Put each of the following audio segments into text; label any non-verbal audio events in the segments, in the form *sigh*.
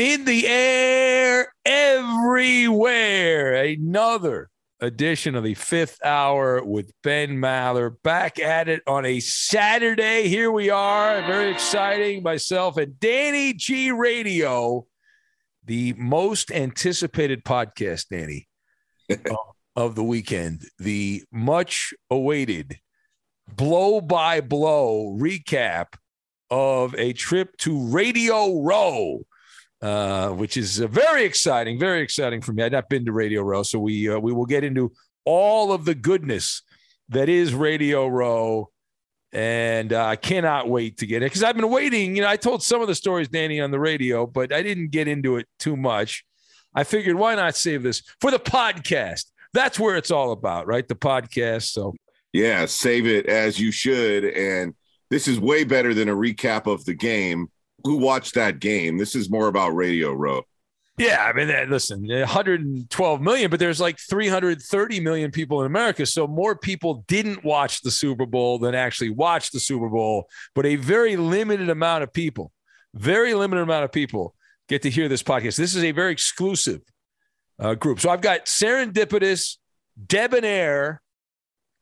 In the air, everywhere. Another edition of the fifth hour with Ben Maller. Back at it on a Saturday. Here we are. Very exciting. Myself and Danny G Radio, the most anticipated podcast, Danny, of, *laughs* uh, of the weekend. The much awaited blow by blow recap of a trip to Radio Row uh, which is uh, very exciting, very exciting for me. I've not been to Radio Row, so we uh, we will get into all of the goodness that is Radio Row, and uh, I cannot wait to get it because I've been waiting. You know, I told some of the stories, Danny, on the radio, but I didn't get into it too much. I figured why not save this for the podcast? That's where it's all about, right? The podcast. So yeah, save it as you should, and this is way better than a recap of the game who watched that game. This is more about Radio Row. Yeah, I mean, listen, 112 million, but there's like 330 million people in America. So more people didn't watch the Super Bowl than actually watched the Super Bowl. But a very limited amount of people, very limited amount of people get to hear this podcast. This is a very exclusive uh, group. So I've got serendipitous, debonair,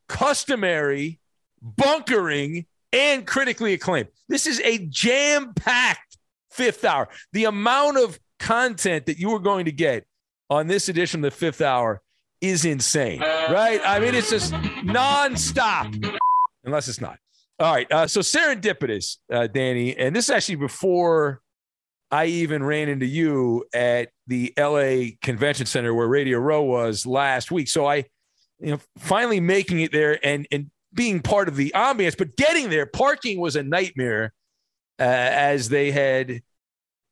customary, bunkering, and critically acclaimed. This is a jam packed fifth hour. The amount of content that you are going to get on this edition of the fifth hour is insane, right? I mean, it's just nonstop, unless it's not. All right. Uh, so serendipitous, uh, Danny, and this is actually before I even ran into you at the LA Convention Center where Radio Row was last week. So I, you know, finally making it there and and being part of the ambiance, but getting there, parking was a nightmare uh, as they had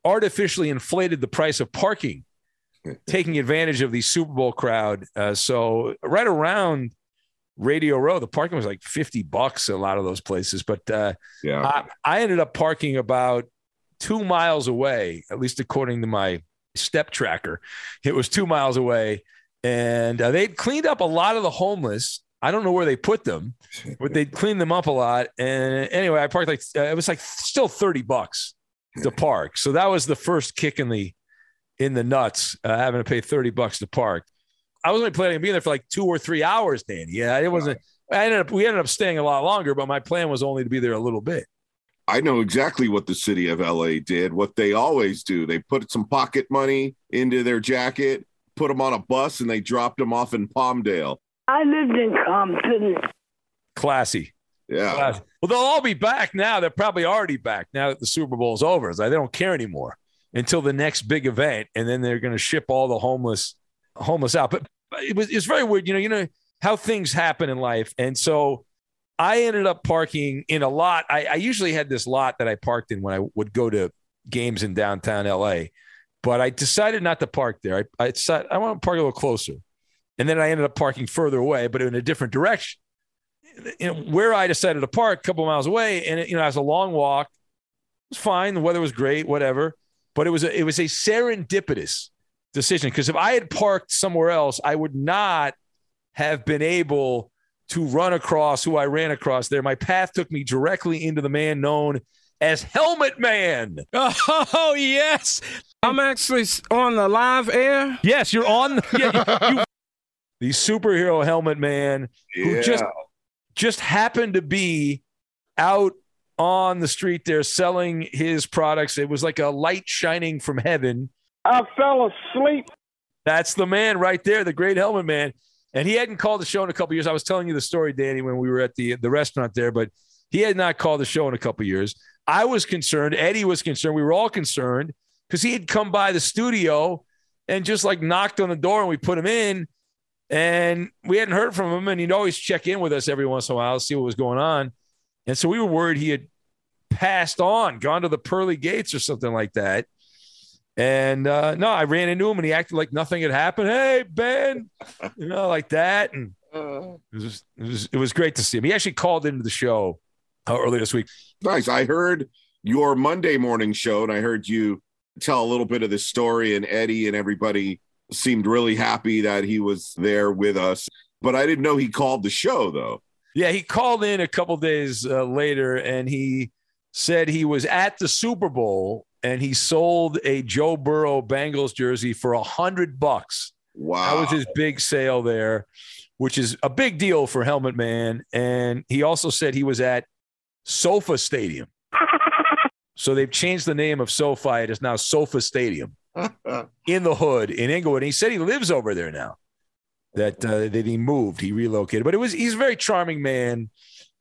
artificially inflated the price of parking, *laughs* taking advantage of the Super Bowl crowd. Uh, so right around Radio Row, the parking was like 50 bucks in a lot of those places. But uh, yeah, I, I ended up parking about two miles away, at least according to my step tracker. It was two miles away. And uh, they'd cleaned up a lot of the homeless. I don't know where they put them, *laughs* but they'd cleaned them up a lot. And anyway, I parked like, uh, it was like still 30 bucks to *laughs* park. So that was the first kick in the in the nuts, uh, having to pay 30 bucks to park. I was only planning on being there for like two or three hours, Danny. Yeah, it wasn't. I ended up we ended up staying a lot longer, but my plan was only to be there a little bit. I know exactly what the city of LA did, what they always do. They put some pocket money into their jacket, put them on a bus, and they dropped them off in Palmdale. I lived in Compton. Classy. Yeah. Classy. Well, they'll all be back now. They're probably already back now that the Super Bowl's over. It's like they don't care anymore until the next big event, and then they're going to ship all the homeless homeless out. But it was it's very weird, you know. You know how things happen in life, and so I ended up parking in a lot. I, I usually had this lot that I parked in when I would go to games in downtown LA, but I decided not to park there. I, I decided I want to park a little closer, and then I ended up parking further away, but in a different direction you know, where I decided to park a couple miles away, and it, you know, it was a long walk. It was fine. The weather was great, whatever. But it was a, it was a serendipitous decision because if I had parked somewhere else, I would not have been able to run across who I ran across there. My path took me directly into the man known as Helmet Man. Oh yes, I'm actually on the live air. Yes, you're on. Yeah, you, you, the superhero Helmet Man who just just happened to be out on the street there selling his products. It was like a light shining from heaven. I fell asleep. That's the man right there, the great helmet man. And he hadn't called the show in a couple years. I was telling you the story, Danny, when we were at the the restaurant there, but he had not called the show in a couple years. I was concerned. Eddie was concerned. We were all concerned because he had come by the studio and just like knocked on the door and we put him in and we hadn't heard from him and he'd always check in with us every once in a while see what was going on. And so we were worried he had passed on gone to the pearly gates or something like that. And uh, no i ran into him and he acted like nothing had happened. Hey ben you know like that. And it was, it was it was great to see him. He actually called into the show uh, earlier this week. Nice. I heard your Monday morning show, and I heard you tell a little bit of the story, and Eddie and everybody seemed really happy that he was there with us. But I didn't know he called the show, though. Yeah, he called in a couple days uh, later and he said he was at the Super Bowl and he sold a Joe Burrow Bengals jersey for a hundred bucks. Wow. That was his big sale there, which is a big deal for Helmet Man. And he also said he was at Sofa Stadium. *laughs* so they've changed the name of SoFi. It is now Sofa Stadium in the hood in Inglewood. He said he lives over there now. That uh, that he moved, he relocated. But it was he's a very charming man,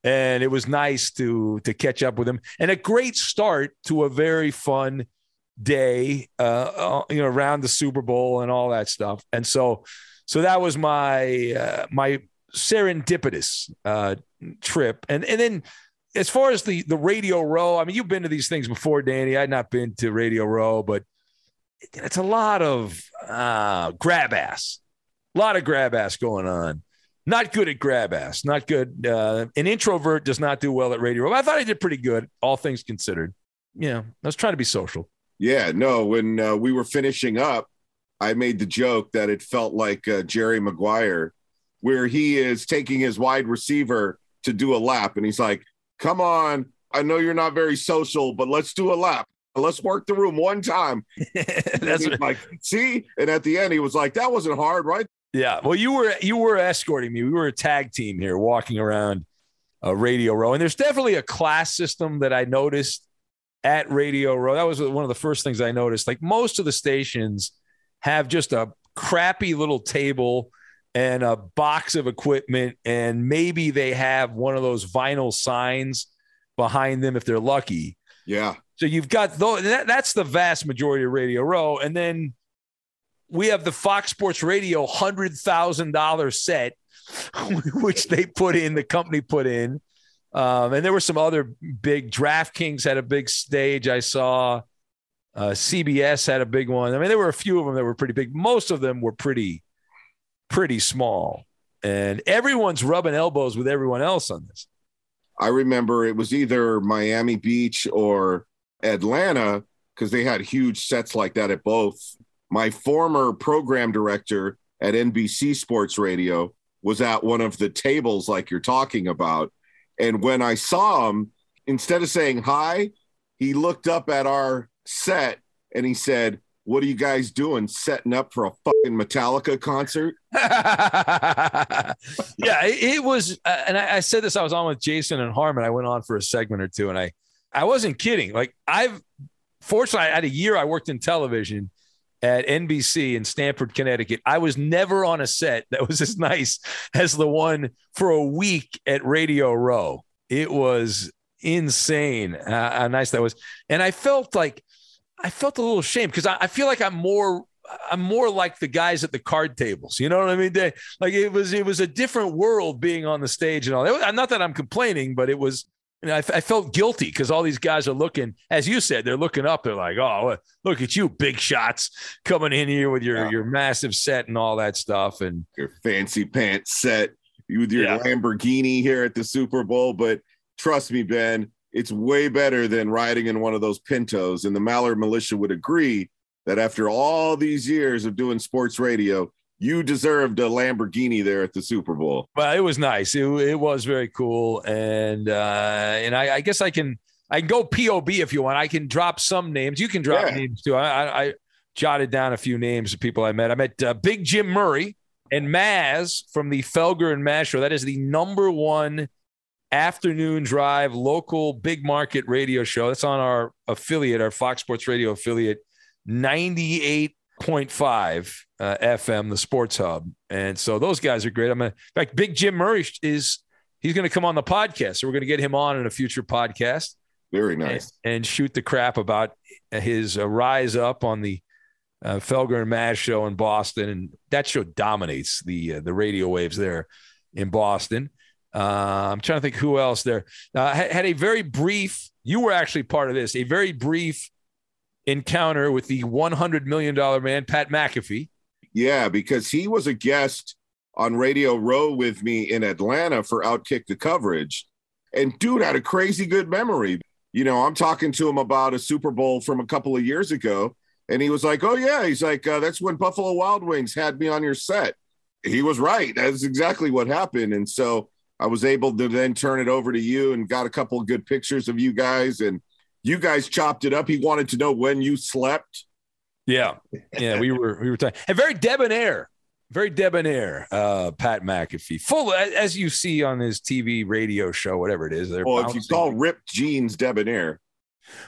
and it was nice to to catch up with him. And a great start to a very fun day, uh, uh, you know, around the Super Bowl and all that stuff. And so, so that was my uh, my serendipitous uh, trip. And and then as far as the the Radio Row, I mean, you've been to these things before, Danny. I'd not been to Radio Row, but it's a lot of uh, grab ass, a lot of grab ass going on. Not good at grab ass. Not good. Uh, an introvert does not do well at Radio I thought I did pretty good, all things considered. Know, I was trying to be social. Yeah, no, when uh, we were finishing up, I made the joke that it felt like uh, Jerry Maguire, where he is taking his wide receiver to do a lap, and he's like, "Come on, I know you're not very social, but let's do a lap." Let's work the room one time. *laughs* That's like, see, and at the end, he was like, "That wasn't hard, right?" Yeah. Well, you were you were escorting me. We were a tag team here, walking around uh, Radio Row, and there's definitely a class system that I noticed at Radio Row. That was one of the first things I noticed. Like most of the stations have just a crappy little table and a box of equipment, and maybe they have one of those vinyl signs behind them if they're lucky. Yeah. So you've got those. That, that's the vast majority of Radio Row, and then we have the Fox Sports Radio hundred thousand dollar set, *laughs* which they put in, the company put in, um, and there were some other big. DraftKings had a big stage. I saw. Uh, CBS had a big one. I mean, there were a few of them that were pretty big. Most of them were pretty, pretty small, and everyone's rubbing elbows with everyone else on this. I remember it was either Miami Beach or Atlanta because they had huge sets like that at both. My former program director at NBC Sports Radio was at one of the tables like you're talking about. And when I saw him, instead of saying hi, he looked up at our set and he said, What are you guys doing? Setting up for a fucking Metallica concert? *laughs* yeah, it, was. Uh, and I said this, I was on with Jason and Harmon. I went on for a segment or two and I, I wasn't kidding. Like, I've fortunately, I had a year I worked in television at NBC in Stamford, Connecticut. I was never on a set that was as nice as the one for a week at Radio Row. It was insane how nice that was. And I felt like, I felt a little shame because I, I, feel like I'm more I'm more like the guys at the card tables. You know what I mean? They, like it was it was a different world being on the stage and all. Was, not that I'm complaining, but it was. Know, I, I felt guilty because all these guys are looking, as you said, they're looking up. They're like, "Oh, look at you, big shots coming in here with your yeah. your massive set and all that stuff, and your fancy pants set with your yeah. Lamborghini here at the Super Bowl." But trust me, Ben, it's way better than riding in one of those Pintos. And the Maller Militia would agree that after all these years of doing sports radio, you deserved a Lamborghini there at the Super Bowl. Well, it was nice. It, it was very cool, and uh, and I, I, guess I can I can go POB if you want. I can drop some names. You can drop yeah. names too. I, I, I, jotted down a few names of people I met. I met uh, Big Jim Murray and Mazz from the Felger and Mazz show. That is the number one afternoon drive local big market radio show. That's on our affiliate, our Fox Sports Radio affiliate, 98.5 uh, FM, the Sports Hub. And so those guys are great. I'm gonna, in fact, Big Jim Murray is he's going to come on the podcast. So we're going to get him on in a future podcast. Very nice. And, and shoot the crap about his uh, rise up on the uh, Felger and Mazz show in Boston, and that show dominates the uh, the radio waves there in Boston. Uh, I'm trying to think who else there uh, had, had a very brief. You were actually part of this. A very brief encounter with the 100 million dollar man, Pat McAfee. Yeah, because he was a guest on Radio Row with me in Atlanta for Outkick the coverage, and dude had a crazy good memory. You know, I'm talking to him about a Super Bowl from a couple of years ago, and he was like, "Oh yeah," he's like, uh, "That's when Buffalo Wild Wings had me on your set." He was right. That's exactly what happened, and so I was able to then turn it over to you and got a couple good pictures of you guys and you guys chopped it up. He wanted to know when you slept. Yeah. Yeah. we were, we were talking and very debonair, very debonair, uh, Pat McAfee full as you see on his TV radio show, whatever it is. Well, if you call ripped jeans debonair,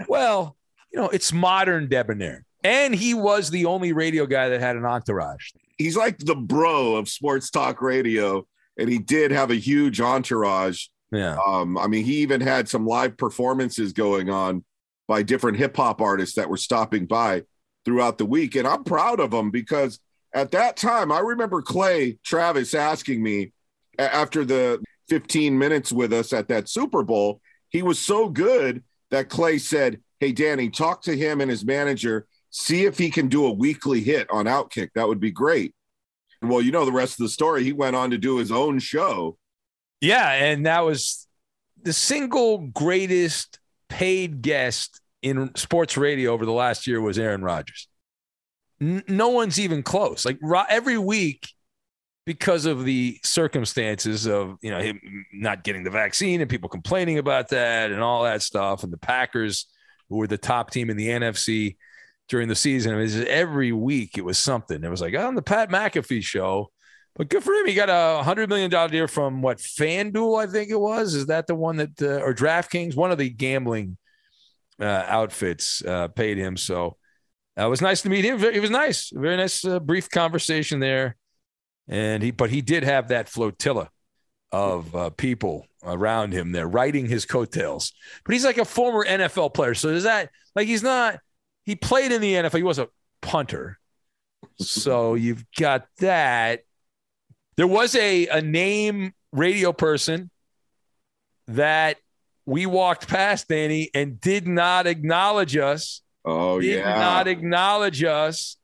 well, you know, it's modern debonair. And he was the only radio guy that had an entourage. He's like the bro of sports talk radio and he did have a huge entourage. Yeah. Um, I mean, he even had some live performances going on by different hip hop artists that were stopping by throughout the week. And I'm proud of them because at that time, I remember Clay Travis asking me after the 15 minutes with us at that Super Bowl, he was so good that Clay said, Hey, Danny, talk to him and his manager, see if he can do a weekly hit on Outkick. That would be great. Well, you know the rest of the story. He went on to do his own show. Yeah, and that was the single greatest paid guest in sports radio over the last year was Aaron Rodgers. N- no one's even close. Like ro- every week, because of the circumstances of you know him not getting the vaccine and people complaining about that and all that stuff, and the Packers, who were the top team in the NFC during the season, I mean, every week it was something. It was like oh, on the Pat McAfee show. But good for him. He got a hundred million dollar deal from what FanDuel, I think it was. Is that the one that uh, or DraftKings? One of the gambling uh, outfits uh, paid him. So uh, it was nice to meet him. It was nice, very nice, uh, brief conversation there and he but he did have that flotilla of uh, people around him there riding his coattails. But he's like a former NFL player, so is that like he's not? He played in the NFL. He was a punter, so you've got that. There was a a name radio person that we walked past Danny and did not acknowledge us. Oh yeah. did yeah, not acknowledge us,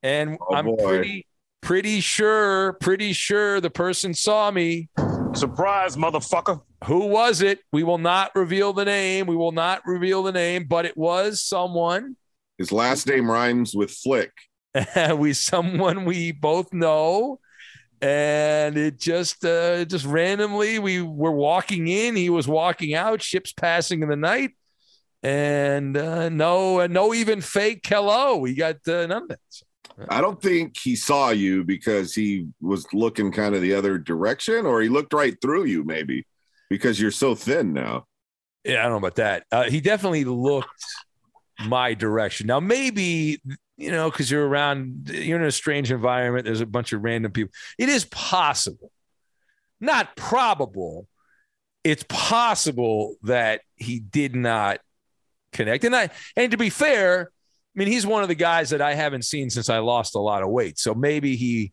and Oh, I'm boy. pretty pretty sure, pretty sure the person saw me. Surprise, motherfucker. Who was it? We will not reveal the name. We will not reveal the name, but it was someone. His last name rhymes with Flick. *laughs* we someone we both know. And it just uh just randomly we were walking in, he was walking out, ships passing in the night. And uh no, no even fake hello. We got uh, none of that. I don't think he saw you because he was looking kind of the other direction, or he looked right through you, maybe because you're so thin now. Yeah, I don't know about that. Uh, he definitely looked my direction. Now, maybe you know, because you're around, you're in a strange environment. There's a bunch of random people. It is possible, not probable. It's possible that he did not connect. And I, and to be fair, I mean, he's one of the guys that I haven't seen since I lost a lot of weight. So maybe he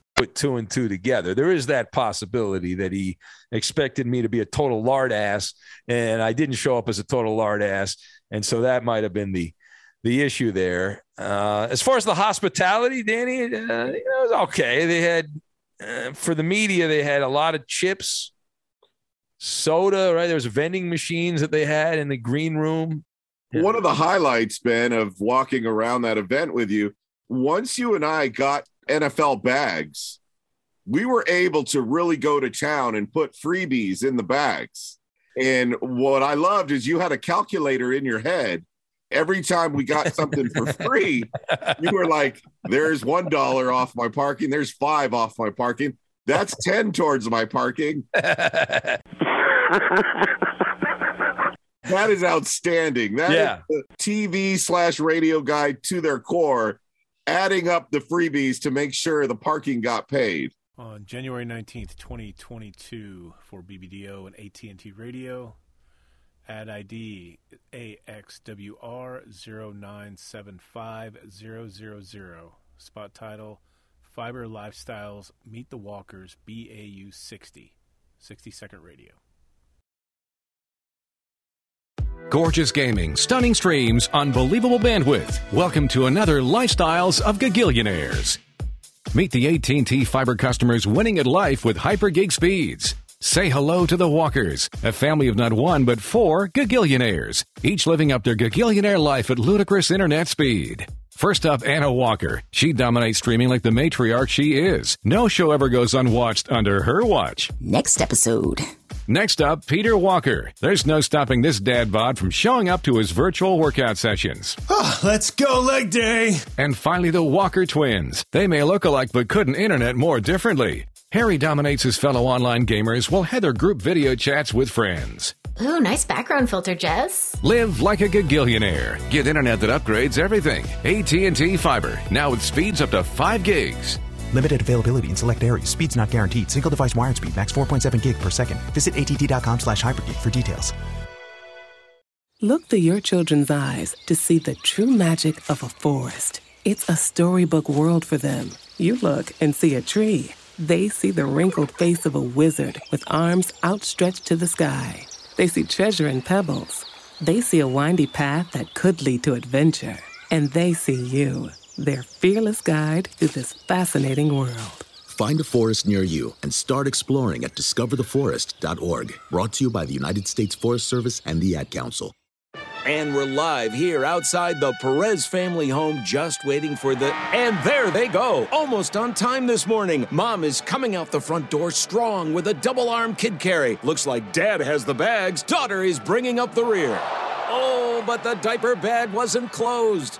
Put two and two together. There is that possibility that he expected me to be a total lard ass, and I didn't show up as a total lard ass, and so that might have been the the issue there. Uh, as far as the hospitality, Danny, uh, you know, it was okay. They had uh, for the media, they had a lot of chips, soda. Right, there was vending machines that they had in the green room. One of the highlights, Ben, of walking around that event with you, once you and I got NFL bags, we were able to really go to town and put freebies in the bags. And what I loved is you had a calculator in your head. Every time we got something for *laughs* free, you were like, there's one dollar off my parking, there's five off my parking. That's 10 towards my parking. *laughs* that is outstanding. That Yeah. is the TV slash radio guide to their core, adding up the freebies to make sure the parking got paid. on January 19th, 2022 for BBDO and AT&T Radio. Ad ID AXWR0975000. Spot title Fiber Lifestyles Meet the Walkers BAU 60. 60 second radio. Gorgeous gaming, stunning streams, unbelievable bandwidth. Welcome to another Lifestyles of Gagillionaires. Meet the AT&T fiber customers winning at life with hyper gig speeds. Say hello to the Walkers, a family of not one but four Gagillionaires, each living up their Gagillionaire life at ludicrous internet speed. First up, Anna Walker. She dominates streaming like the matriarch she is. No show ever goes unwatched under her watch. Next episode. Next up, Peter Walker. There's no stopping this dad bod from showing up to his virtual workout sessions. Ah, let's go leg day. And finally, the Walker twins. They may look alike but couldn't internet more differently. Harry dominates his fellow online gamers while Heather group video chats with friends. Ooh, nice background filter, Jess. Live like a gagillionaire. Get internet that upgrades everything. AT&T Fiber, now with speeds up to 5 gigs. Limited availability in select areas. Speeds not guaranteed. Single device wired speed max 4.7 gig per second. Visit att.com slash hypergig for details. Look through your children's eyes to see the true magic of a forest. It's a storybook world for them. You look and see a tree. They see the wrinkled face of a wizard with arms outstretched to the sky. They see treasure in pebbles. They see a windy path that could lead to adventure. And they see you, their fearless guide through this fascinating world. Find a forest near you and start exploring at discovertheforest.org. Brought to you by the United States Forest Service and the Ad Council. And we're live here outside the Perez family home, just waiting for the. And there they go! Almost on time this morning. Mom is coming out the front door strong with a double arm kid carry. Looks like dad has the bags. Daughter is bringing up the rear. Oh, but the diaper bag wasn't closed.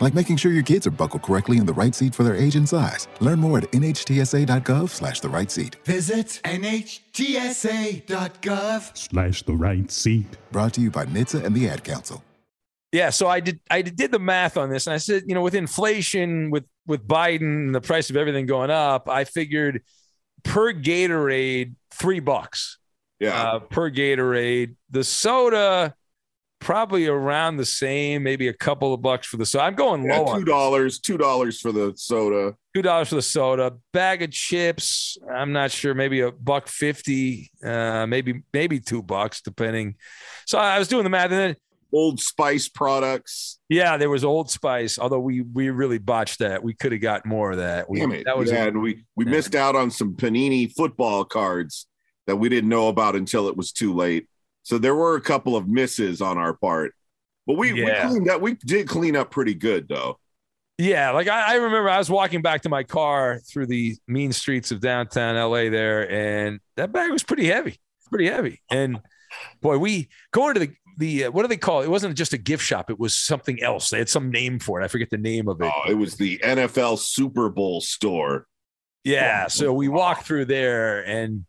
like making sure your kids are buckled correctly in the right seat for their age and size. Learn more at nhtsa.gov slash the right seat. Visit NHTSA.gov. Slash the right seat. Brought to you by NHTSA and the Ad Council. Yeah, so I did I did the math on this and I said, you know, with inflation, with with Biden and the price of everything going up, I figured per Gatorade, three bucks. Yeah. Uh, per Gatorade. The soda, probably around the same, maybe a couple of bucks for the soda. I'm going Yeah, low two dollars, two dollars for the soda. two dollars for the soda. Bag of chips, I'm not sure, maybe a buck fifty, uh, maybe maybe two bucks, depending. So I was doing the math, and then Old Spice products. yeah, there was Old Spice. Although we we really botched that, we could have got more of that. We, Damn it! That was yeah, and we we missed out on some Panini football cards that we didn't know about until it was too late. So there were a couple of misses on our part, but we, Yeah. we cleaned up. We did clean up pretty good though. Yeah, like I, I remember I was walking back to my car through the mean streets of downtown LA there, and that bag was pretty heavy. It's pretty heavy. And boy, we going to the the uh, what do they call it? It wasn't just a gift shop; it was something else. They had some name for it. I forget the name of it. Oh, it was the NFL Super Bowl store. Yeah. So we walked through there and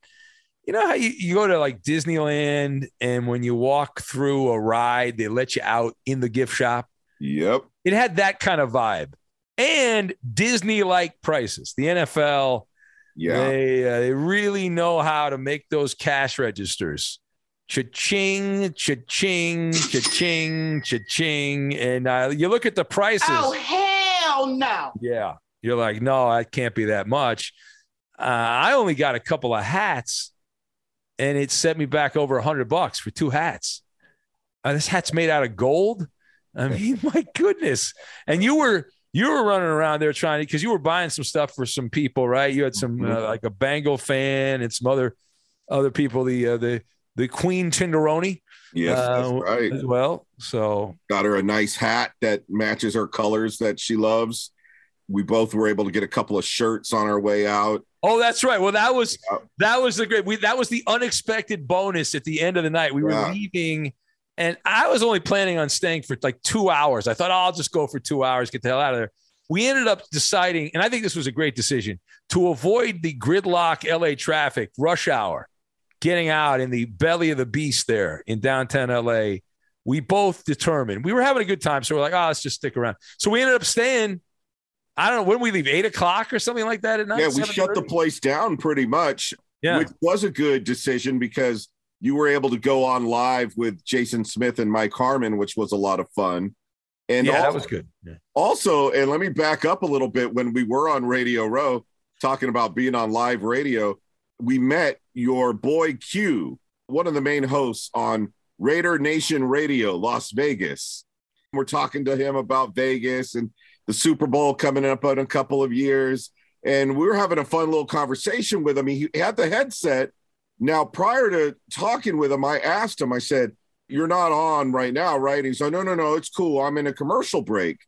you know how you, you go to like Disneyland and when you walk through a ride, they let you out in the gift shop? Yep. It had that kind of vibe and Disney like prices. The NFL, Yeah. they, uh, they really know how to make those cash registers. Cha-ching, cha-ching, cha-ching, cha-ching. And uh, you look at the prices. Oh hell no! Yeah. You're like, no, that can't be that much. Uh, I only got a couple of hats, and it set me back over a hundred bucks for two hats. Uh, this hat's made out of gold. I mean, *laughs* my goodness! And you were you were running around there trying to because you were buying some stuff for some people, right? You had some uh, like a Bengal fan and some other other people. The uh, the the Queen Tinderoni, Yes, that's uh, right. as well. So Got her a nice hat that matches her colors that she loves. We both were able to get a couple of shirts on our way out. Oh, that's right. Well, that was that was the great. We that was the unexpected bonus at the end of the night. We were Yeah. leaving, and I was only planning on staying for like two hours. I thought, oh, I'll just go for two hours, get the hell out of there. We ended up deciding, and I think this was a great decision to avoid the gridlock LA traffic, rush hour, getting out in the belly of the beast there in downtown LA. We both determined we were having a good time, so we're like, oh, let's just stick around. So we ended up staying. I don't know when we leave, eight o'clock or something like that at night. yeah, we shut the place down pretty much, Yeah. which was a good decision because you were able to go on live with Jason Smith and Mike Harmon, which was a lot of fun. And yeah, that also, was good. Yeah. also, and let me back up a little bit. When we were on Radio Row talking about being on live radio, we met your boy Q, one of the main hosts on Raider Nation Radio, Las Vegas. We're talking to him about Vegas and the Super Bowl coming up in a couple of years. And we were having a fun little conversation with him. He had the headset. Now, prior to talking with him, I asked him, I said, You're not on right now, right? He said, No, no, no, it's cool. I'm in a commercial break.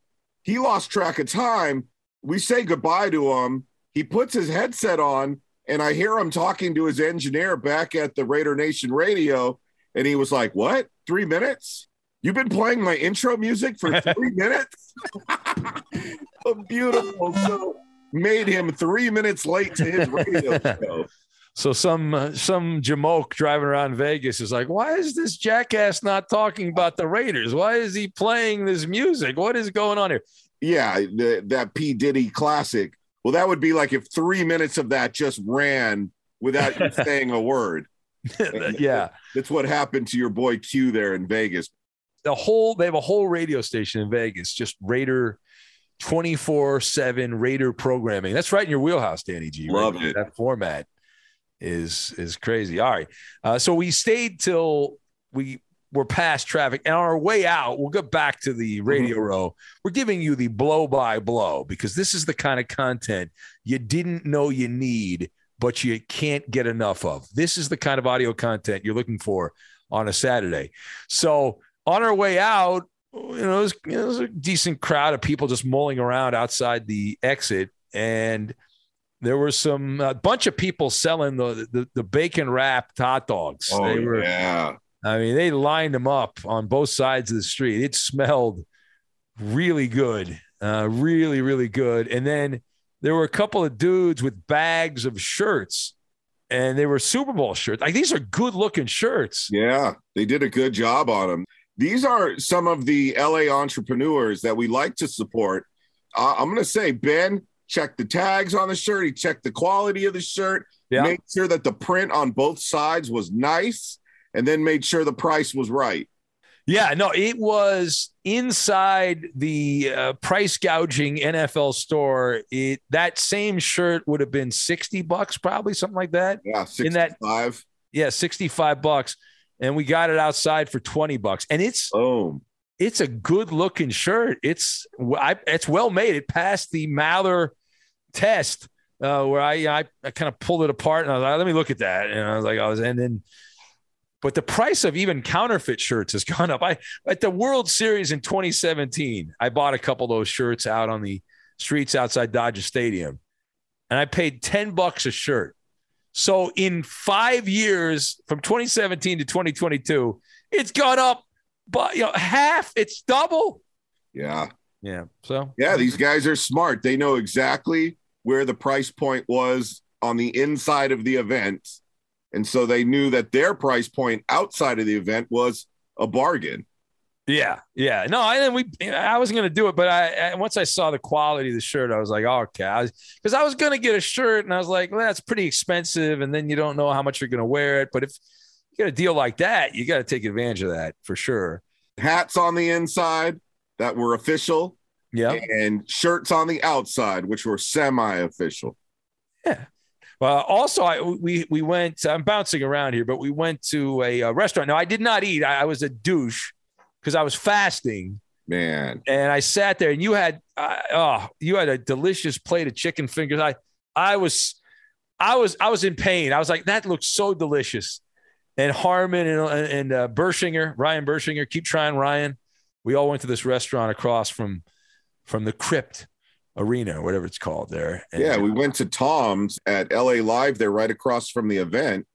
He lost track of time. We say goodbye to him. He puts his headset on, and I hear him talking to his engineer back at the Raider Nation radio. And he was like, What? Three minutes? You've been playing my intro music for *laughs* three minutes? *laughs* Beautiful. So made him three minutes late to his radio show. So some uh, some jamoke driving around Vegas is like, why is this jackass not talking about the Raiders? Why is he playing this music? What is going on here? Yeah, the, that P. Diddy classic. Well, that would be like if three minutes of that just ran without you *laughs* saying a word. Yeah, That's what happened to your boy Q there in Vegas. The whole they have a whole radio station in Vegas, just Raider. 24 7 Raider programming. That's right in your wheelhouse, Danny G. Love Right? it. That format is is crazy. All right. Uh, so we stayed till we were past traffic. And on our way out, we'll get back to the radio row. We're giving you the blow by blow because this is the kind of content you didn't know you need, but you can't get enough of. This is the kind of audio content you're looking for on a Saturday. So on our way out, you know, it was, it was a decent crowd of people just mulling around outside the exit. And there were some a bunch of people selling the the, the bacon wrapped hot dogs. Oh, they were, yeah. I mean, they lined them up on both sides of the street. It smelled really good, uh, really, really good. And then there were a couple of dudes with bags of shirts, and they were Super Bowl shirts. Like these are good looking shirts. Yeah, they did a good job on them. These are some of the LA entrepreneurs that we like to support. Uh, I'm going to say, Ben, check the tags on the shirt. He checked the quality of the shirt, Yeah. made sure that the print on both sides was nice, and then made sure the price was right. Yeah, no, it was inside the uh, price gouging NFL store. It that same shirt would have been sixty bucks, probably something like that. Yeah, in that 65. yeah, sixty five bucks, and we got it outside for twenty bucks, and it's oh, it's a good looking shirt. It's I, it's well made. It passed the Mather test uh, where I I, I kind of pulled it apart and I was like, let me look at that, and I was like, I was and then. But the price of even counterfeit shirts has *laughs* gone up. I at the World Series in 2017, I bought a couple of those shirts out on the streets outside Dodger Stadium, and I paid 10 bucks a shirt. So in five years, from 2017 to 2022, it's gone up, but you know, half. It's double. Yeah. Yeah. So Yeah, these guys are smart. They know exactly where the price point was on the inside of the event. And so they knew that their price point outside of the event was a bargain. Yeah, yeah. No, I didn't. We I wasn't gonna do it, but I, I once I saw the quality of the shirt, I was like, oh, okay, because I, was gonna get a shirt, and I was like, well, that's pretty expensive, and then you don't know how much you're gonna wear it. But if you get a deal like that, you got to take advantage of that for sure. Hats on the inside that were official. Yeah. And shirts on the outside, which were semi-official. Yeah. Well, also, I we we went. I'm bouncing around here, but we went to a, a restaurant. Now, I did not eat. I, I was a douche because I was fasting. Man, and I sat there, and you had uh, oh, you had a delicious plate of chicken fingers. I I was I was I was in pain. I was like, that looks so delicious. And Harmon and and uh, Bershinger, Ryan Bershinger, keep trying, Ryan. We all went to this restaurant across from from the Crypt Arena, whatever it's called there. And, yeah, we went to Tom's at LA Live. They're right across from the event.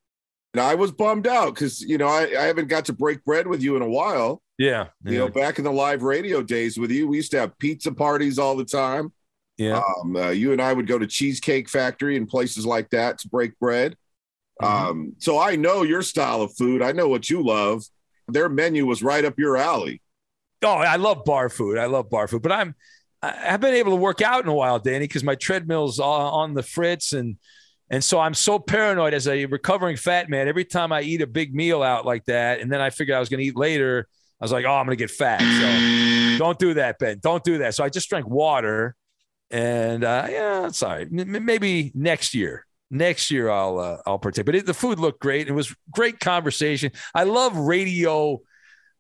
And I was bummed out because you know I, I haven't got to break bread with you in a while. Yeah, you know, back in the live radio days with you, we used to have pizza parties all the time. Yeah, um, uh, you and I would go to Cheesecake Factory and places like that to break bread. Mm-hmm. Um, so I know your style of food. I know what you love. Their menu was right up your alley. Oh, I love bar food. I love bar food, but I'm I have been able to work out in a while, Danny, because my treadmill's on the fritz and and so I'm so paranoid as a recovering fat man. Every time I eat a big meal out like that, and then I figured I was going to eat later, I was like, oh, I'm going to get fat. So don't do that, Ben. Don't do that. So I just drank water, and uh, yeah, sorry. M- maybe next year. Next year I'll uh, I'll partake. But it, the food looked great. It was great conversation. I love radio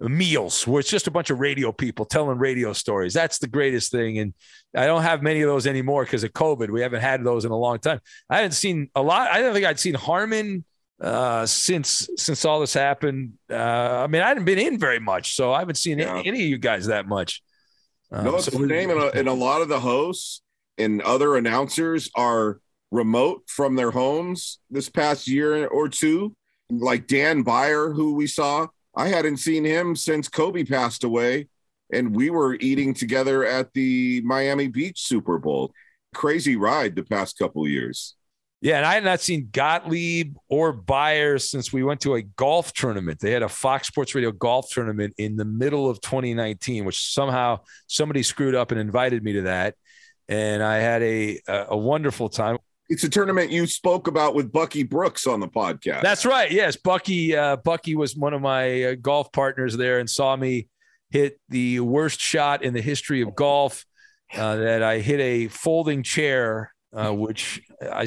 meals where it's just a bunch of radio people telling radio stories. That's the greatest thing. And I don't have many of those anymore because of COVID. We haven't had those in a long time. I haven't seen a lot. I don't think I'd seen Harmon uh, since since all this happened. Uh, I mean, I hadn't been in very much, so I haven't seen yeah. any, any, of you guys that much. Um, no, it's so the name, and a, and a lot of the hosts and other announcers are remote from their homes this past year or two. Like Dan Beyer, who we saw, I hadn't seen him since Kobe passed away, and we were eating together at the Miami Beach Super Bowl. Crazy ride the past couple years. Yeah, and I had not seen Gottlieb or Beyer since we went to a golf tournament. They had a Fox Sports Radio golf tournament in the middle of 2019, which somehow somebody screwed up and invited me to that, and I had a a, a wonderful time it's a tournament you spoke about with Bucky Brooks on the podcast. That's right. Yes, Bucky. Uh, Bucky was one of my uh, golf partners there and saw me hit the worst shot in the history of golf. Uh, that I hit a folding chair, uh, which I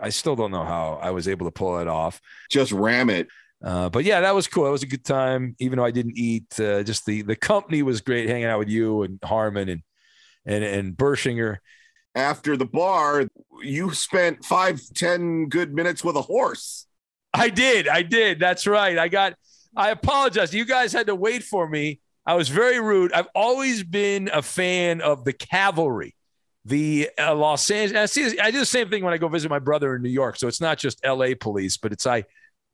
I still don't know how I was able to pull it off. Just ram it. Uh, but yeah, that was cool. That was a good time, even though I didn't eat. Uh, just the the company was great, hanging out with you and Harmon and and and Bershinger after the bar, you spent five, ten good minutes with a horse. I did. I did. That's right. I got, I apologize. You guys had to wait for me. I was very rude. I've always been a fan of the cavalry, the uh, Los Angeles. I, see, I do the same thing when I go visit my brother in New York. So it's not just LA police, but it's I,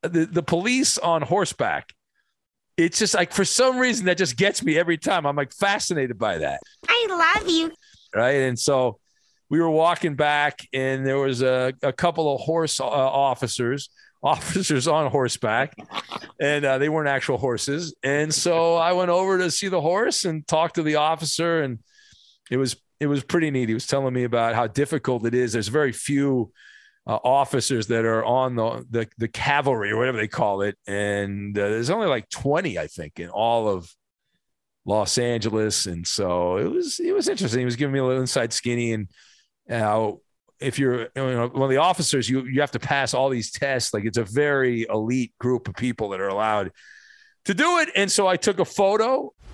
the, the police on horseback. It's just like for some reason that just gets me every time. I'm like fascinated by that. I love you. Right. And so we were walking back and there was a, a couple of horse uh, officers *laughs* officers on horseback and uh, they weren't actual horses and so i went over to see the horse and talk to the officer and it was it was pretty neat. He was telling me about how difficult it is. There's very few uh, officers that are on the, the, the cavalry or whatever they call it. And uh, there's only like 20 i think in all of los angeles. And so it was it was interesting. He was giving me a little inside skinny. And now, if you're you know, one of the officers, you you have to pass all these tests. Like it's a very elite group of people that are allowed to do it. And so I took a photo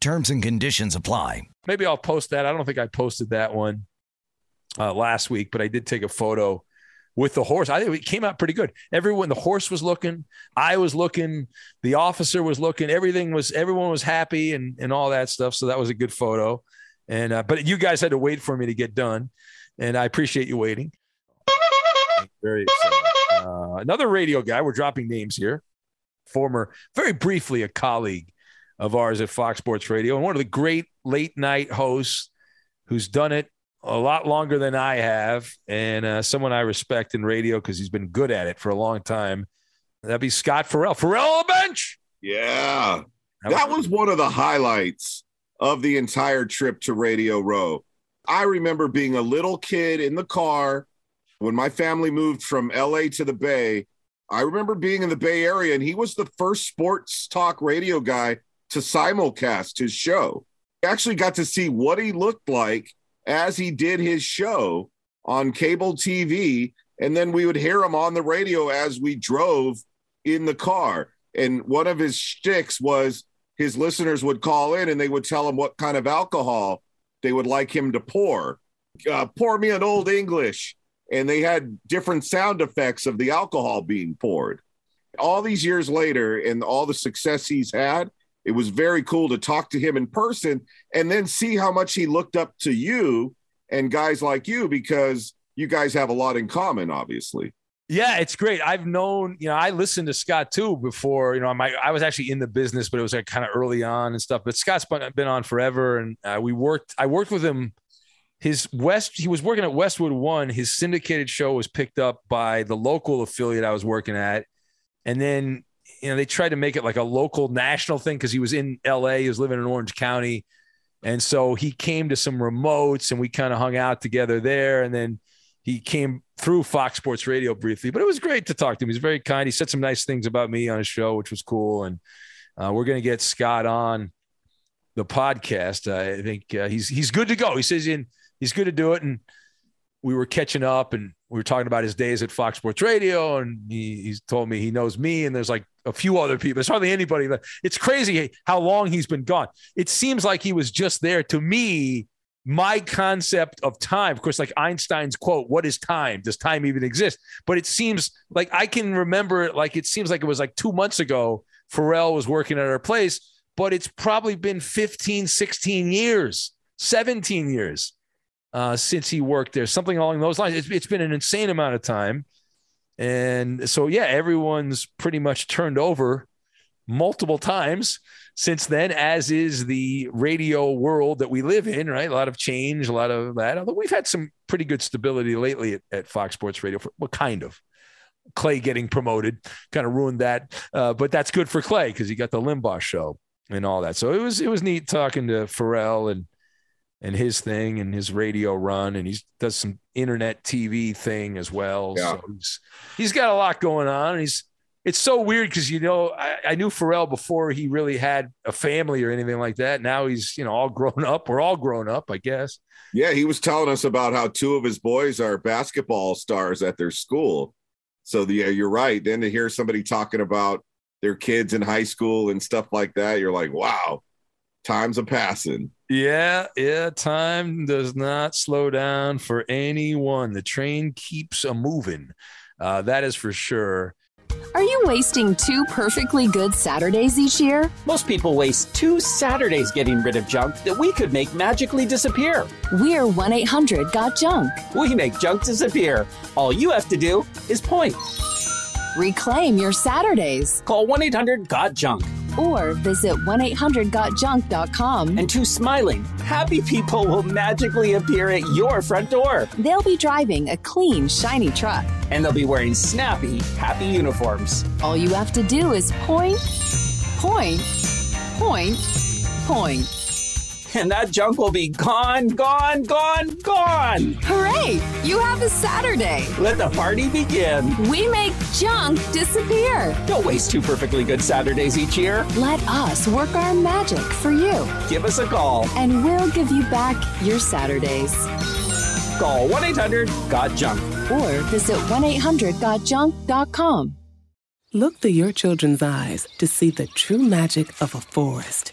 Terms and conditions apply. Maybe I'll post that. I don't think I posted that one uh, last week, but I did take a photo with the horse. I think it came out pretty good. Everyone, the horse was looking, I was looking, the officer was looking, everything was, everyone was happy and, and all that stuff. So that was a good photo. And, uh, but you guys had to wait for me to get done. And I appreciate you waiting. Very excited. Uh, another radio guy. We're dropping names here. Former, very briefly, a colleague of ours at Fox Sports Radio and one of the great late night hosts who's done it a lot longer than I have, and uh, someone I respect in radio because he's been good at it for a long time. That'd be Scott Ferrall. Ferrall on the bench. Yeah. That was one of the highlights of the entire trip to Radio Row. I remember being a little kid in the car when my family moved from LA to the Bay. I remember being in the Bay Area, and he was the first sports talk radio guy to simulcast his show. I actually got to see what he looked like as he did his show on cable TV. And then we would hear him on the radio as we drove in the car. And one of his shticks was his listeners would call in and they would tell him what kind of alcohol they would like him to pour. Uh, pour me an old English. And they had different sound effects of the alcohol being poured. All these years later, and all the success he's had, it was very cool to talk to him in person and then see how much he looked up to you and guys like you because you guys have a lot in common, obviously. Yeah, it's great. I've known, you know, I listened to Scott too before, you know, my, I was actually in the business, but it was like kind of early on and stuff. But Scott's been on forever. And uh, we worked, I worked with him. His West, he was working at Westwood One. His syndicated show was picked up by the local affiliate I was working at. And then you know, they tried to make it like a local national thing because he was in LA, he was living in Orange County. And so he came to some remotes and we kind of hung out together there. And then he came through Fox Sports Radio briefly, but it was great to talk to him. He's very kind. He said some nice things about me on his show, which was cool. And uh, we're going to get Scott on the podcast. I think uh, he's he's good to go. He says he's good to do it. And we were catching up and we were talking about his days at Fox Sports Radio, and he, he's told me he knows me, and there's like a few other people. There's hardly anybody. It's crazy how long he's been gone. It seems like he was just there. To me, my concept of time, of course, like Einstein's quote, "What is time? Does time even exist?" But it seems like I can remember it. Like it seems like it was like two months ago. Ferrall was working at our place, but it's probably been 15, 16 years, 17 years uh, since he worked there, something along those lines. It's, it's been an insane amount of time. And so, yeah, everyone's pretty much turned over multiple times since then, as is the radio world that we live in, right? A lot of change, a lot of that. Although we've had some pretty good stability lately at, at Fox Sports Radio. For, well, kind of. Clay getting promoted kind of ruined that, uh, but that's good for Clay because he got the Limbaugh show and all that. So it was it was neat talking to Ferrall and and his thing and his radio run and he does some internet TV thing as well. Yeah. So he's, he's got a lot going on. He's it's so weird because you know I, I, knew Ferrall before he really had a family or anything like that. Now he's you know all grown up. We're all grown up, I guess. Yeah, he was telling us about how two of his boys are basketball stars at their school. So the, yeah, you're right. Then to hear somebody talking about their kids in high school and stuff like that, you're like, wow, time's a passing. Yeah, yeah. Time does not slow down for anyone. The train keeps a moving. Uh, that is for sure. Are you wasting two perfectly good Saturdays each year? Most people waste two Saturdays getting rid of junk that we could make magically disappear. We're 1 800 Got Junk. We make junk disappear. All you have to do is point. Reclaim your Saturdays. Call 1 800 Got Junk or visit 1-800-GOT-JUNK.com. And two smiling, happy people will magically appear at your front door. They'll be driving a clean, shiny truck. And they'll be wearing snappy, happy uniforms. All you have to do is point, point, point, point and *laughs* that junk will be gone, gone, gone, gone. Hooray! You have a Saturday. Let the party begin. We make junk disappear. Don't waste two perfectly good Saturdays each year. Let us work our magic for you. Give us a call, and we'll give you back your Saturdays. Call 1 800 GOT JUNK or visit 1 800 GOTJUNK.com. Look through your children's eyes to see the true magic of a forest.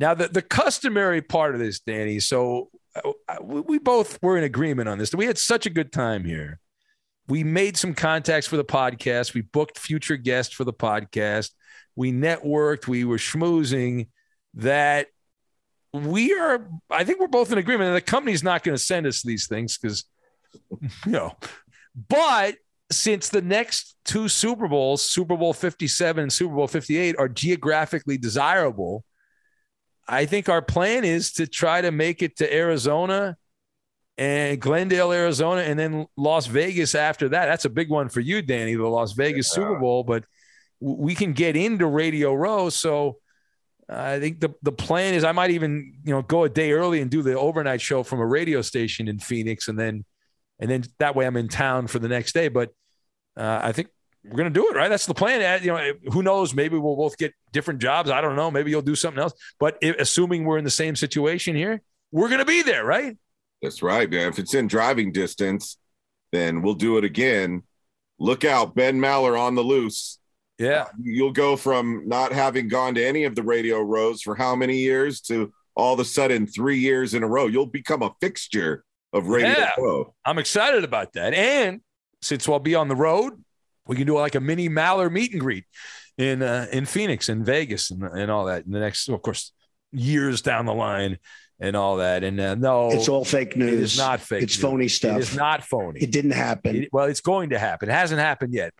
Now, the, the customary part of this, Danny, so uh, we, we both were in agreement on this. We had such a good time here. We made some contacts for the podcast. We booked future guests for the podcast. We networked. We were schmoozing that we are, I think we're both in agreement. And the company's not going to send us these things because, *laughs* you know, but since the next two Super Bowls, Super Bowl 57 and Super Bowl 58, are geographically desirable, I think our plan is to try to make it to Arizona and Glendale, Arizona, and then Las Vegas after that. That's a big one for you, Danny, the Las Vegas yeah. Super Bowl. But we can get into Radio Row. So I think the, the plan is I might even, you know, go a day early and do the overnight show from a radio station in Phoenix. And then, and then that way I'm in town for the next day. But uh, I think we're going to do it, right? That's the plan. You know, who knows? Maybe we'll both get different jobs. I don't know. Maybe you'll do something else. But if, assuming we're in the same situation here, we're going to be there, right? That's right, man. If it's in driving distance, then we'll do it again. Look out, Ben Maller on the loose. Yeah. Uh, you'll go from not having gone to any of the radio rows for how many years to all of a sudden three years in a row. You'll become a fixture of radio yeah. row. I'm excited about that. And since we'll be on the road, we can do like a mini Maller meet and greet in uh, in Phoenix and Vegas and, and all that in the next, of course, years down the line and all that. And uh, no, it's all fake news. It is not fake. It's news. phony stuff. It is not phony. It didn't happen. It, well, it's going to happen. It hasn't happened yet.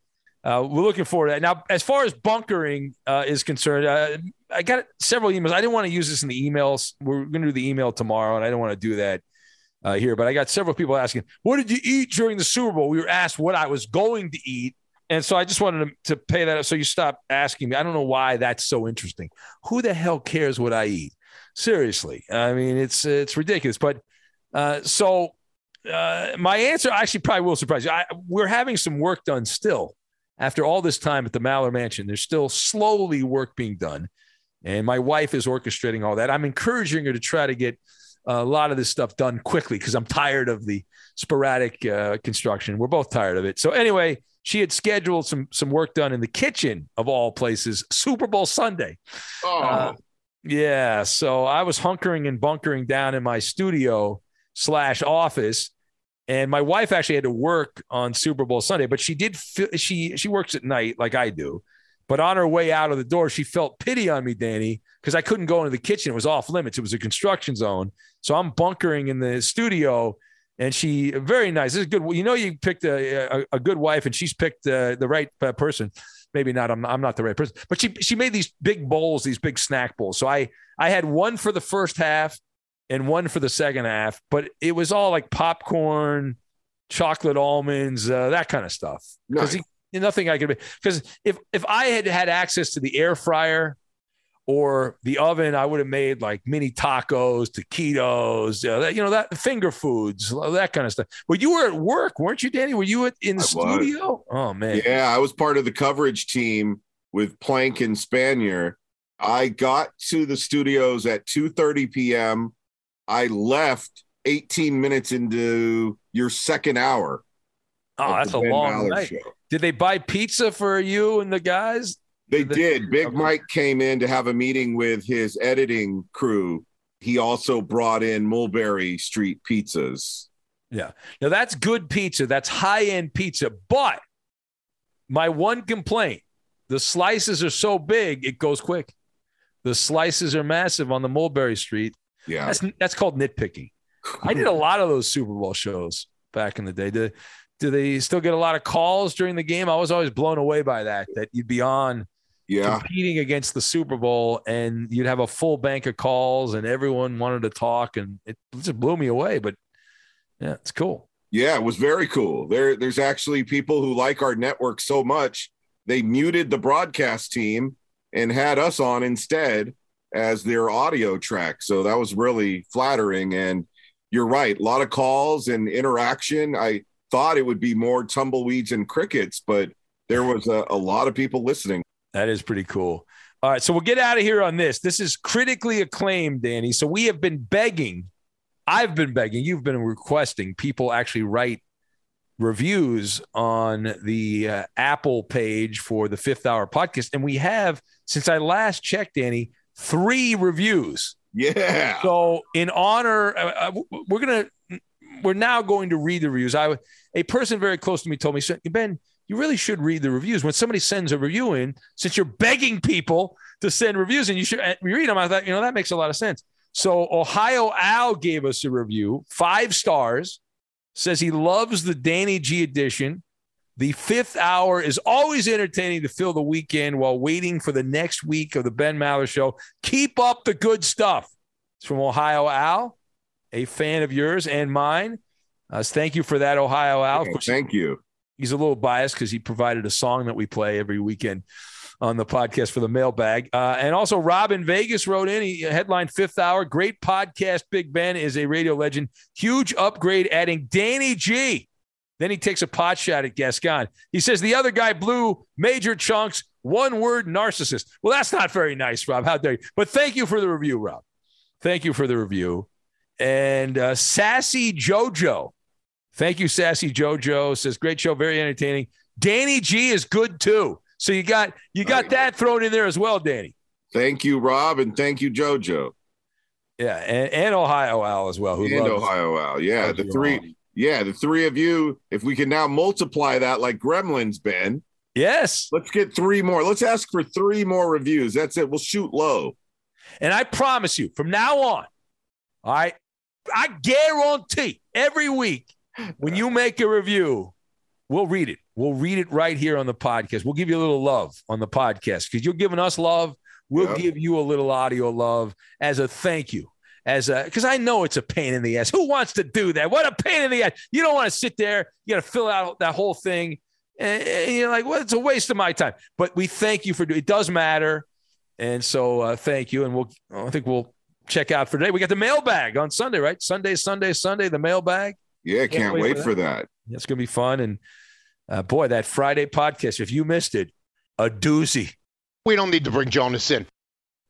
Uh, we're looking forward to that. Now, as far as bunkering uh, is concerned, uh, I got several emails. I didn't want to use this in the emails. We're going to do the email tomorrow, and I don't want to do that uh, here. But I got several people asking, "What did you eat during the Super Bowl?" We were asked what I was going to eat, and so I just wanted to, to pay that up. So you stop asking me. I don't know why that's so interesting. Who the hell cares what I eat? Seriously. I mean, it's it's ridiculous. But uh, so uh, my answer actually probably will surprise you. I, we're having some work done still after all this time at the Maller Mansion. There's still slowly work being done. And my wife is orchestrating all that. I'm encouraging her to try to get a lot of this stuff done quickly because I'm tired of the sporadic uh, construction. We're both tired of it. So, anyway, she had scheduled some some work done in the kitchen of all places, Super Bowl Sunday. Oh. Uh, Yeah. So I was hunkering and bunkering down in my studio slash office. And my wife actually had to work on Super Bowl Sunday, but she did. She she works at night like I do. But on her way out of the door, she felt pity on me, Danny, because I couldn't go into the kitchen. It was off limits. It was a construction zone. So I'm bunkering in the studio, and she very nice. This is good. You know, you picked a, a, a good wife, and she's picked uh, the right uh, person. Maybe not. I'm, I'm not the right person, but she she made these big bowls, these big snack bowls. So I I had one for the first half and one for the second half, but it was all like popcorn, chocolate almonds, uh, that kind of stuff. Because nice. nothing I could because if if I had had access to the air fryer or the oven, I would have made like mini tacos, taquitos, uh, that, you know, that finger foods, that kind of stuff. But you were at work, weren't you, Danny? Were you at, in the I studio? Was. Oh man, yeah, I was part of the coverage team with Plank and Spanier. I got to the studios at 2:30 p.m. I left 18 minutes into your second hour. Oh, that's a long night. Show. Did they buy pizza for you and the guys? They did. Big okay. Mike came in to have a meeting with his editing crew. He also brought in Mulberry Street pizzas. Yeah. Now that's good pizza. That's high end pizza. But my one complaint the slices are so big, it goes quick. The slices are massive on the Mulberry Street. Yeah. That's that's called nitpicking. I did a *laughs* lot of those Super Bowl shows back in the day. Do, do they still get a lot of calls during the game? I was always blown away by that, that you'd be on yeah. competing against the Super Bowl and you'd have a full bank of calls and everyone wanted to talk and it just blew me away. But yeah, it's cool. Yeah, it was very cool. There, there's actually people who like our network so much they muted the broadcast team and had us on instead as their audio track. So that was really flattering. And you're right, a lot of calls and interaction. I thought it would be more tumbleweeds and crickets, but there was a, a lot of people listening. That is pretty cool. All right, so we'll get out of here on this. This is critically acclaimed, Danny. So we have been begging, I've been begging, you've been requesting people actually write reviews on the uh, Apple page for the fifth hour podcast. And we have, since I last checked, Danny, three reviews. Yeah. So in honor, uh, uh we're gonna we're now going to read the reviews. I a person very close to me told me, Ben, you really should read the reviews when somebody sends a review in. Since you're begging people to send reviews, and you should read them. I thought, you know, that makes a lot of sense. So Ohio Al gave us a review, five stars, says he loves the Danny G edition. The fifth hour is always entertaining to fill the weekend while waiting for the next week of the Ben Maller Show. Keep up the good stuff. It's from Ohio Al, a fan of yours and mine. Uh, thank you for that, Ohio Al. Yeah, thank you. He's a little biased because he provided a song that we play every weekend on the podcast for the mailbag. Uh, and also, Robin Vegas wrote in, he headlined Fifth Hour. Great podcast. Big Ben is a radio legend. Huge upgrade, adding Danny G then he takes a pot shot at Gascon. He says the other guy blew major chunks, one word narcissist. Well, that's not very nice, Rob. How dare you? But thank you for the review, Rob. Thank you for the review. And uh, Sassy Jojo. Thank you, Sassy Jojo. Says great show, very entertaining. Danny G is good too. So you got you got that thrown in there as well, Danny. Thank you, Rob, and thank you, Jojo. Yeah, and, and Ohio Al as well. Who and loves, Ohio Al, yeah, the three yeah, the three of you, if we can now multiply that like gremlins, Ben. Yes. Let's get three more. Let's ask for three more reviews. That's it. We'll shoot low. And I promise you, from now on, all right, I guarantee every week when you make a review, we'll read it. We'll read it right here on the podcast. We'll give you a little love on the podcast because you're giving us love. We'll yep. give you a little audio love as a thank you as a because I know it's a pain in the ass. Who wants to do that? What a pain in the ass. You don't want to sit there, you got to fill out that whole thing. And, and, you're like, well, it's a waste of my time. But we thank you for doing it. does matter. And so uh, thank you. And we'll I think we'll check out for today. We got the mailbag on Sunday, right? Sunday, Sunday, Sunday, the mailbag. Yeah, can't, can't wait, wait, for that. that. It's gonna be fun. And uh, boy, that Friday podcast, if you missed it, a doozy. We don't need to bring Jonas in.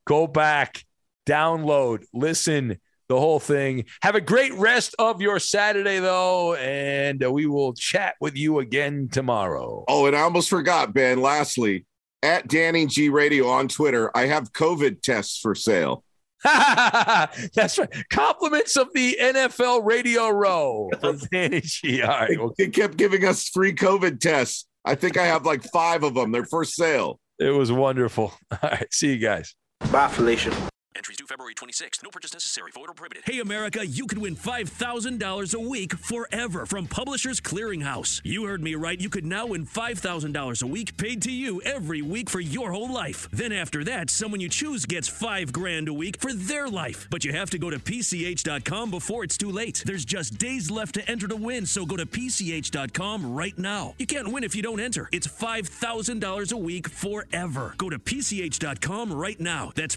Go back download, listen, the whole thing. Have a great rest of your Saturday, though, and uh, we will chat with you again tomorrow. Oh, and I almost forgot, Ben. Lastly, at Danny G Radio on Twitter, I have COVID tests for sale. *laughs* That's right. Compliments of the NFL Radio Row *laughs* from Danny G. All right. Well, They kept giving us free COVID tests. I think I have like five of them. They're for sale. it was wonderful. *laughs* All right. See you guys. Bye, Felicia. Entries due February 26th. No purchase necessary. Void or prohibited. Hey, America, you could win $5,000 a week forever from Publishers Clearinghouse. You heard me right. You could now win $5,000 a week paid to you every week for your whole life. Then after that, someone you choose gets five grand a week for their life. But you have to go to PCH.com before it's too late. There's just days left to enter to win, so go to PCH.com right now. You can't win if you don't enter. It's $5,000 a week forever. Go to PCH.com right now. That's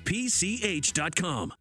PCH.com.